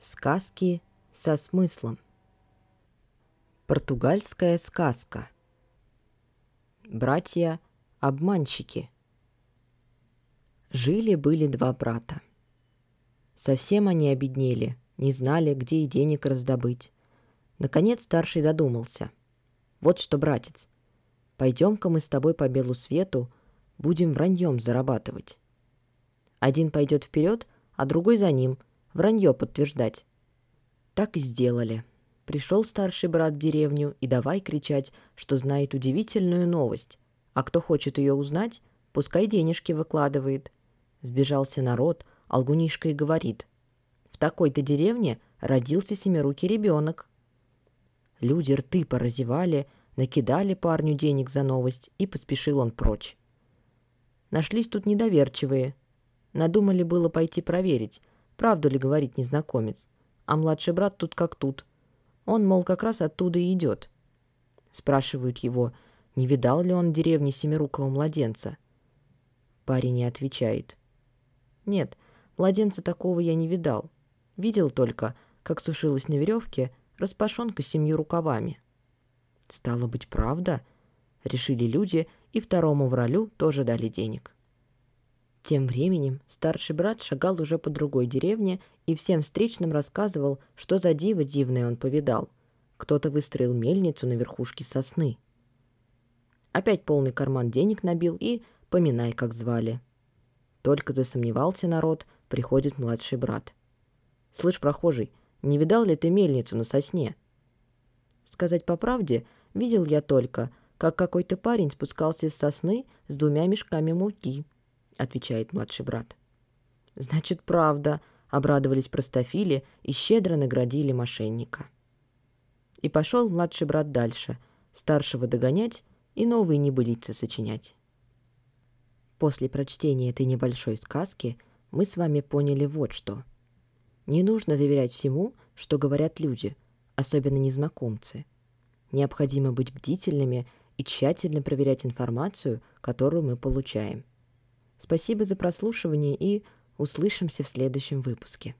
Сказки со смыслом. Португальская сказка. Братья-обманщики. Жили-были два брата. Совсем они обеднели, не знали, где и денег раздобыть. Наконец старший додумался. Вот что, братец, пойдем-ка мы с тобой по белу свету, будем враньем зарабатывать. Один пойдет вперед, а другой за ним — вранье подтверждать. Так и сделали. Пришел старший брат в деревню и давай кричать, что знает удивительную новость. А кто хочет ее узнать, пускай денежки выкладывает. Сбежался народ, Алгунишка и говорит. В такой-то деревне родился семирукий ребенок. Люди рты поразевали, накидали парню денег за новость, и поспешил он прочь. Нашлись тут недоверчивые. Надумали было пойти проверить, Правду ли говорит незнакомец? А младший брат тут как тут. Он, мол, как раз оттуда и идет. Спрашивают его, не видал ли он в деревне семирукого младенца. Парень не отвечает. Нет, младенца такого я не видал. Видел только, как сушилась на веревке распашонка с семью рукавами. Стало быть, правда? Решили люди, и второму вралю тоже дали денег. Тем временем старший брат шагал уже по другой деревне и всем встречным рассказывал, что за диво дивное он повидал. Кто-то выстроил мельницу на верхушке сосны. Опять полный карман денег набил и поминай, как звали. Только засомневался народ, приходит младший брат. «Слышь, прохожий, не видал ли ты мельницу на сосне?» Сказать по правде, видел я только, как какой-то парень спускался с сосны с двумя мешками муки – отвечает младший брат. Значит, правда, обрадовались простофили и щедро наградили мошенника. И пошел младший брат дальше, старшего догонять и новые небылицы сочинять. После прочтения этой небольшой сказки мы с вами поняли вот что. Не нужно доверять всему, что говорят люди, особенно незнакомцы. Необходимо быть бдительными и тщательно проверять информацию, которую мы получаем. Спасибо за прослушивание и услышимся в следующем выпуске.